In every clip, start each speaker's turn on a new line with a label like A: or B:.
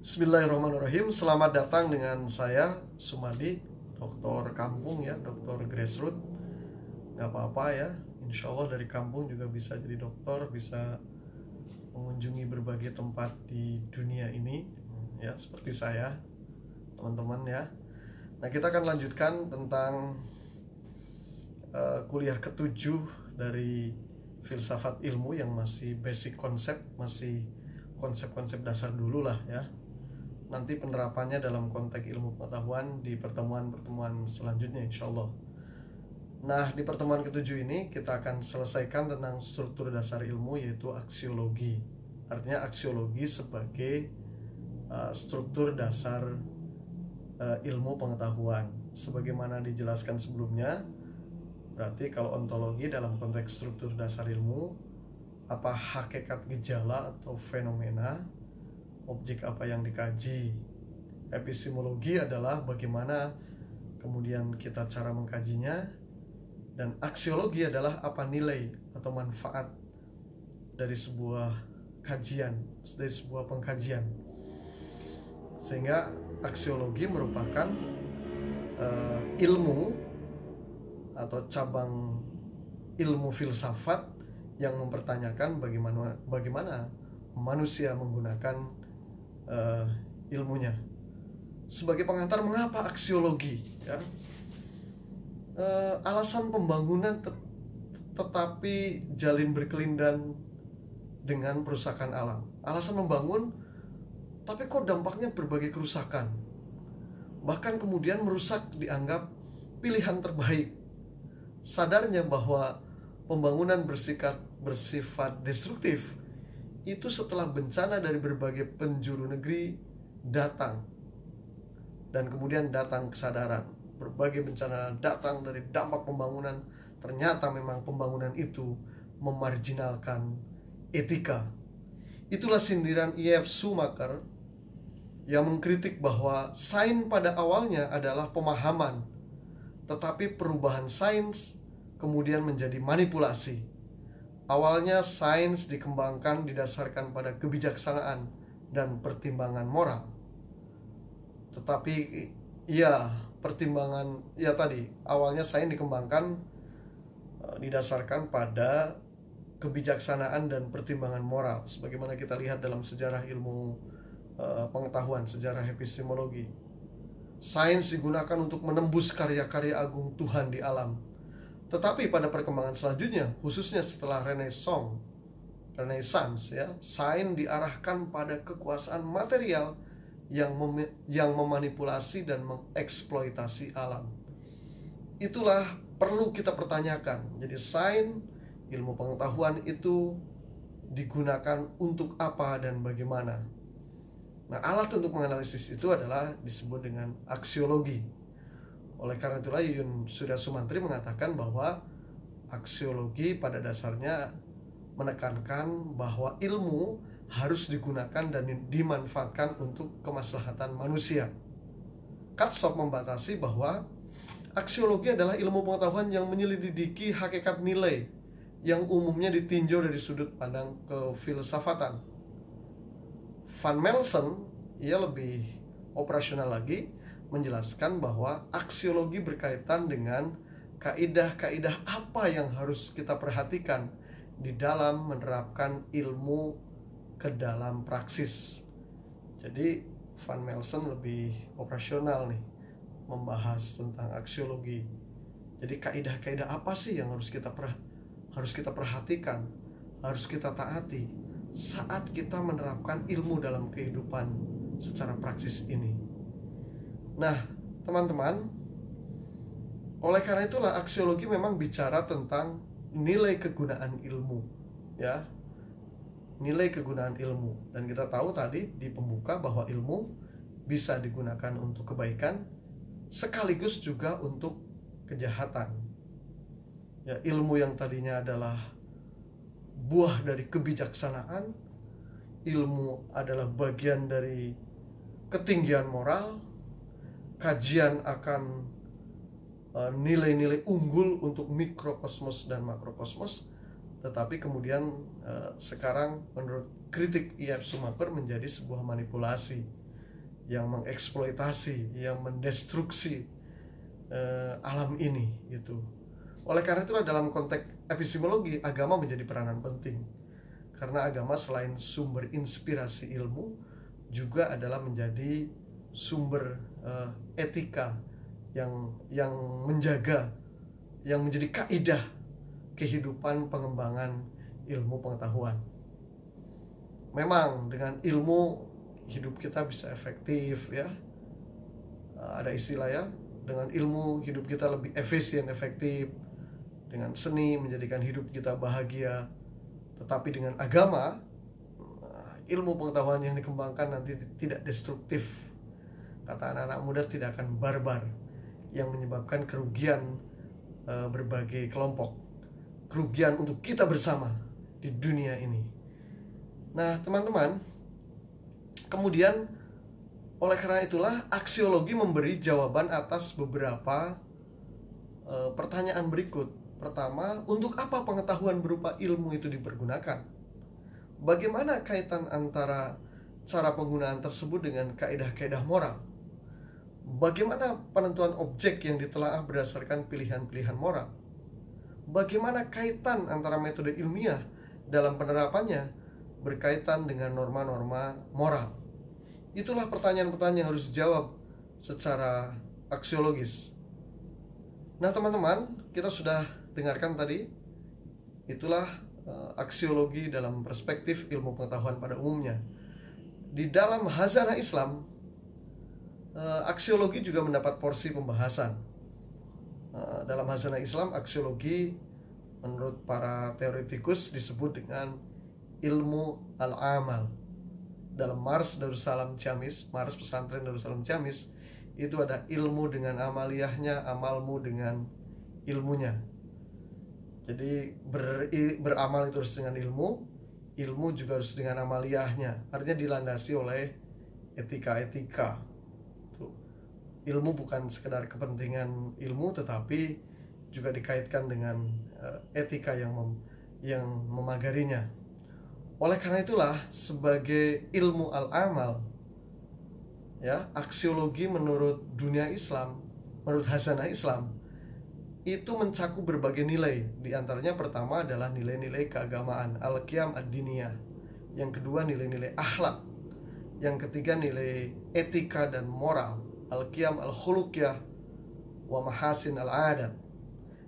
A: Bismillahirrahmanirrahim. Selamat datang dengan saya Sumadi, dokter kampung ya, dokter grassroots. Gak apa-apa ya. Insya Allah dari kampung juga bisa jadi dokter, bisa mengunjungi berbagai tempat di dunia ini ya seperti saya teman-teman ya. Nah kita akan lanjutkan tentang uh, kuliah ketujuh dari filsafat ilmu yang masih basic konsep, masih konsep-konsep dasar dulu lah ya nanti penerapannya dalam konteks ilmu pengetahuan di pertemuan-pertemuan selanjutnya insya Allah. Nah di pertemuan ketujuh ini kita akan selesaikan tentang struktur dasar ilmu yaitu aksiologi. Artinya aksiologi sebagai uh, struktur dasar uh, ilmu pengetahuan. Sebagaimana dijelaskan sebelumnya, berarti kalau ontologi dalam konteks struktur dasar ilmu, apa hakikat gejala atau fenomena objek apa yang dikaji. Epistemologi adalah bagaimana kemudian kita cara mengkajinya dan aksiologi adalah apa nilai atau manfaat dari sebuah kajian, dari sebuah pengkajian. Sehingga aksiologi merupakan uh, ilmu atau cabang ilmu filsafat yang mempertanyakan bagaimana bagaimana manusia menggunakan uh, ilmunya. Sebagai pengantar mengapa aksiologi? Ya? Uh, alasan pembangunan tet tetapi jalin berkelindan dengan perusakan alam. Alasan membangun, tapi kok dampaknya berbagai kerusakan. Bahkan kemudian merusak dianggap pilihan terbaik. Sadarnya bahwa pembangunan bersikap bersifat destruktif itu setelah bencana dari berbagai penjuru negeri datang. Dan kemudian datang kesadaran. Berbagai bencana datang dari dampak pembangunan. Ternyata memang pembangunan itu memarjinalkan etika. Itulah sindiran E.F. Schumacher yang mengkritik bahwa sains pada awalnya adalah pemahaman tetapi perubahan sains kemudian menjadi manipulasi Awalnya sains dikembangkan didasarkan pada kebijaksanaan dan pertimbangan moral. Tetapi ya, pertimbangan ya tadi, awalnya sains dikembangkan uh, didasarkan pada kebijaksanaan dan pertimbangan moral sebagaimana kita lihat dalam sejarah ilmu uh, pengetahuan, sejarah epistemologi. Sains digunakan untuk menembus karya-karya agung Tuhan di alam tetapi pada perkembangan selanjutnya, khususnya setelah Renaissance, Renaissance ya, sains diarahkan pada kekuasaan material yang mem yang memanipulasi dan mengeksploitasi alam. Itulah perlu kita pertanyakan. Jadi sains, ilmu pengetahuan itu digunakan untuk apa dan bagaimana. Nah, alat untuk menganalisis itu adalah disebut dengan aksiologi oleh karena itulah Yun Surya Sumantri mengatakan bahwa aksiologi pada dasarnya menekankan bahwa ilmu harus digunakan dan dimanfaatkan untuk kemaslahatan manusia. Katsop membatasi bahwa aksiologi adalah ilmu pengetahuan yang menyelidiki hakikat nilai yang umumnya ditinjau dari sudut pandang kefilsafatan. Van Melsen, ia lebih operasional lagi, menjelaskan bahwa aksiologi berkaitan dengan kaidah-kaidah apa yang harus kita perhatikan di dalam menerapkan ilmu ke dalam praksis. Jadi Van Melsen lebih operasional nih membahas tentang aksiologi. Jadi kaidah-kaidah apa sih yang harus kita per, harus kita perhatikan, harus kita taati saat kita menerapkan ilmu dalam kehidupan secara praksis ini. Nah, teman-teman, oleh karena itulah aksiologi memang bicara tentang nilai kegunaan ilmu, ya. Nilai kegunaan ilmu dan kita tahu tadi di pembuka bahwa ilmu bisa digunakan untuk kebaikan sekaligus juga untuk kejahatan. Ya, ilmu yang tadinya adalah buah dari kebijaksanaan, ilmu adalah bagian dari ketinggian moral, kajian akan uh, nilai-nilai uh, unggul untuk mikrokosmos dan makrokosmos tetapi kemudian uh, sekarang menurut kritik IF Sumaper menjadi sebuah manipulasi yang mengeksploitasi, yang mendestruksi uh, alam ini gitu. Oleh karena itulah dalam konteks epistemologi agama menjadi peranan penting. Karena agama selain sumber inspirasi ilmu juga adalah menjadi sumber uh, etika yang yang menjaga yang menjadi kaidah kehidupan pengembangan ilmu pengetahuan. Memang dengan ilmu hidup kita bisa efektif ya. Uh, ada istilah ya, dengan ilmu hidup kita lebih efisien, efektif. Dengan seni menjadikan hidup kita bahagia. Tetapi dengan agama uh, ilmu pengetahuan yang dikembangkan nanti tidak destruktif. Kata anak-anak muda tidak akan barbar yang menyebabkan kerugian uh, berbagai kelompok. Kerugian untuk kita bersama di dunia ini. Nah, teman-teman, Kemudian oleh karena itulah aksiologi memberi jawaban atas beberapa e, pertanyaan berikut. Pertama, untuk apa pengetahuan berupa ilmu itu dipergunakan? Bagaimana kaitan antara cara penggunaan tersebut dengan kaidah-kaidah moral? Bagaimana penentuan objek yang ditelaah berdasarkan pilihan-pilihan moral? Bagaimana kaitan antara metode ilmiah dalam penerapannya berkaitan dengan norma-norma moral? Itulah pertanyaan-pertanyaan yang harus dijawab secara aksiologis. Nah, teman-teman, kita sudah dengarkan tadi itulah uh, aksiologi dalam perspektif ilmu pengetahuan pada umumnya. Di dalam hazanah Islam, aksiologi juga mendapat porsi pembahasan. Uh, dalam hazanah Islam, aksiologi menurut para teoretikus disebut dengan ilmu al-amal dalam Mars Darussalam Ciamis, Mars pesantren Darussalam Ciamis itu ada ilmu dengan amaliyahnya, amalmu dengan ilmunya. Jadi ber, beramal itu harus dengan ilmu, ilmu juga harus dengan amaliyahnya. Artinya dilandasi oleh etika-etika. Ilmu bukan sekedar kepentingan ilmu, tetapi juga dikaitkan dengan uh, etika yang mem, yang memagarinya. Oleh karena itulah sebagai ilmu al-amal ya, aksiologi menurut dunia Islam, menurut hasanah Islam itu mencakup berbagai nilai. Di antaranya pertama adalah nilai-nilai keagamaan, al-qiyam ad-diniyah. Yang kedua nilai-nilai akhlak. Yang ketiga nilai etika dan moral, al-qiyam al-khuluqiyah wa mahasin al-adat.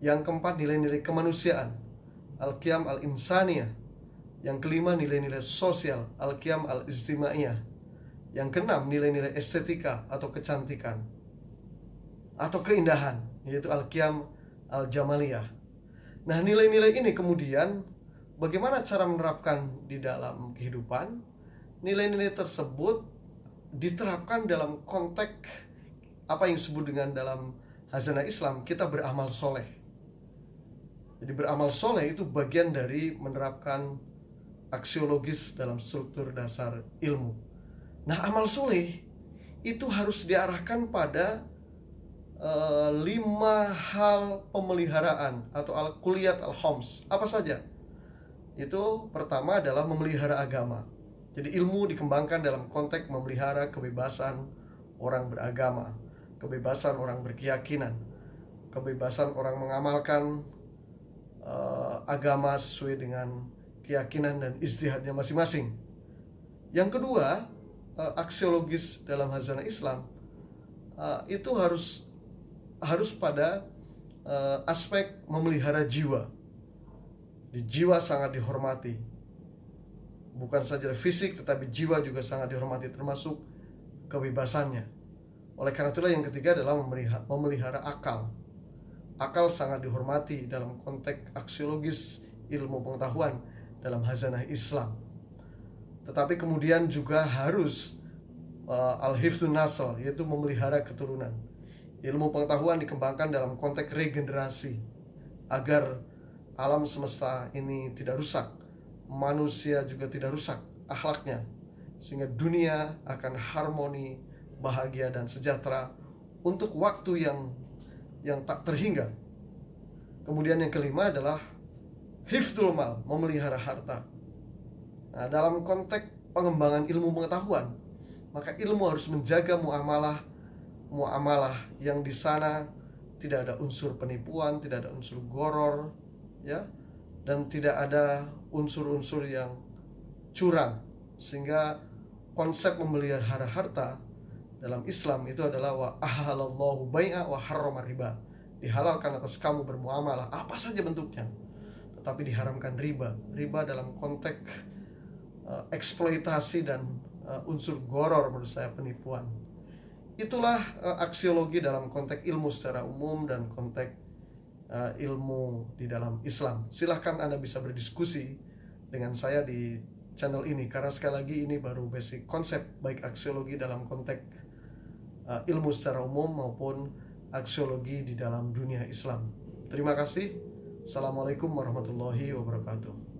A: Yang keempat nilai-nilai kemanusiaan, al-qiyam al-insaniyah. Yang kelima nilai-nilai sosial. Al-Qiyam Al-Istimaiyah Yang keenam nilai-nilai estetika atau kecantikan. Atau keindahan Yaitu Al-Qiyam Al-Jamaliyah. Nah nilai-nilai ini kemudian Bagaimana cara menerapkan di dalam kehidupan? Nilai-nilai tersebut diterapkan dalam konteks Apa yang disebut dengan dalam hazanah Islam Kita beramal soleh. Jadi beramal soleh itu bagian dari menerapkan aksiologis dalam struktur dasar ilmu. Nah, amal soleh itu harus diarahkan pada uh, lima hal pemeliharaan atau al kuliyat al homs apa saja? Itu pertama adalah memelihara agama jadi ilmu dikembangkan dalam konteks memelihara kebebasan orang beragama kebebasan orang berkeyakinan kebebasan orang mengamalkan uh, agama sesuai dengan keyakinan dan istihadnya masing-masing. Yang kedua, uh, aksiologis dalam hazanah Islam uh, itu harus harus pada uh, aspek memelihara jiwa. Jiwa sangat dihormati. Bukan saja fisik tetapi jiwa juga sangat dihormati termasuk kebebasannya. Oleh karena itulah yang ketiga adalah memelihara, akal. Akal sangat dihormati dalam konteks aksiologis ilmu pengetahuan dalam hazanah Islam. Tetapi kemudian juga harus uh, al-hifdun nasl yaitu memelihara keturunan. Ilmu pengetahuan dikembangkan dalam konteks regenerasi agar alam semesta ini tidak rusak, manusia juga tidak rusak akhlaknya sehingga dunia akan harmoni, bahagia dan sejahtera untuk waktu yang yang tak terhingga. Kemudian yang kelima adalah hifdul mal, memelihara harta. Nah, dalam konteks pengembangan ilmu pengetahuan, maka ilmu harus menjaga muamalah muamalah yang di sana tidak ada unsur penipuan, tidak ada unsur goror, ya, dan tidak ada unsur-unsur yang curang, sehingga konsep memelihara harta dalam Islam itu adalah wa ahalallahu bai'a wa harrama riba. Dihalalkan atas kamu bermuamalah apa saja bentuknya, tetapi diharamkan riba. Riba dalam konteks uh, eksploitasi dan uh, unsur goror menurut saya penipuan. Itulah uh, aksiologi dalam konteks ilmu secara umum dan konteks uh, ilmu di dalam Islam. Silahkan Anda bisa berdiskusi dengan saya di channel ini karena sekali lagi ini baru basic konsep baik aksiologi dalam konteks uh, ilmu secara umum maupun aksiologi di dalam dunia Islam. Terima kasih. Assalamualaikum warahmatullahi wabarakatuh.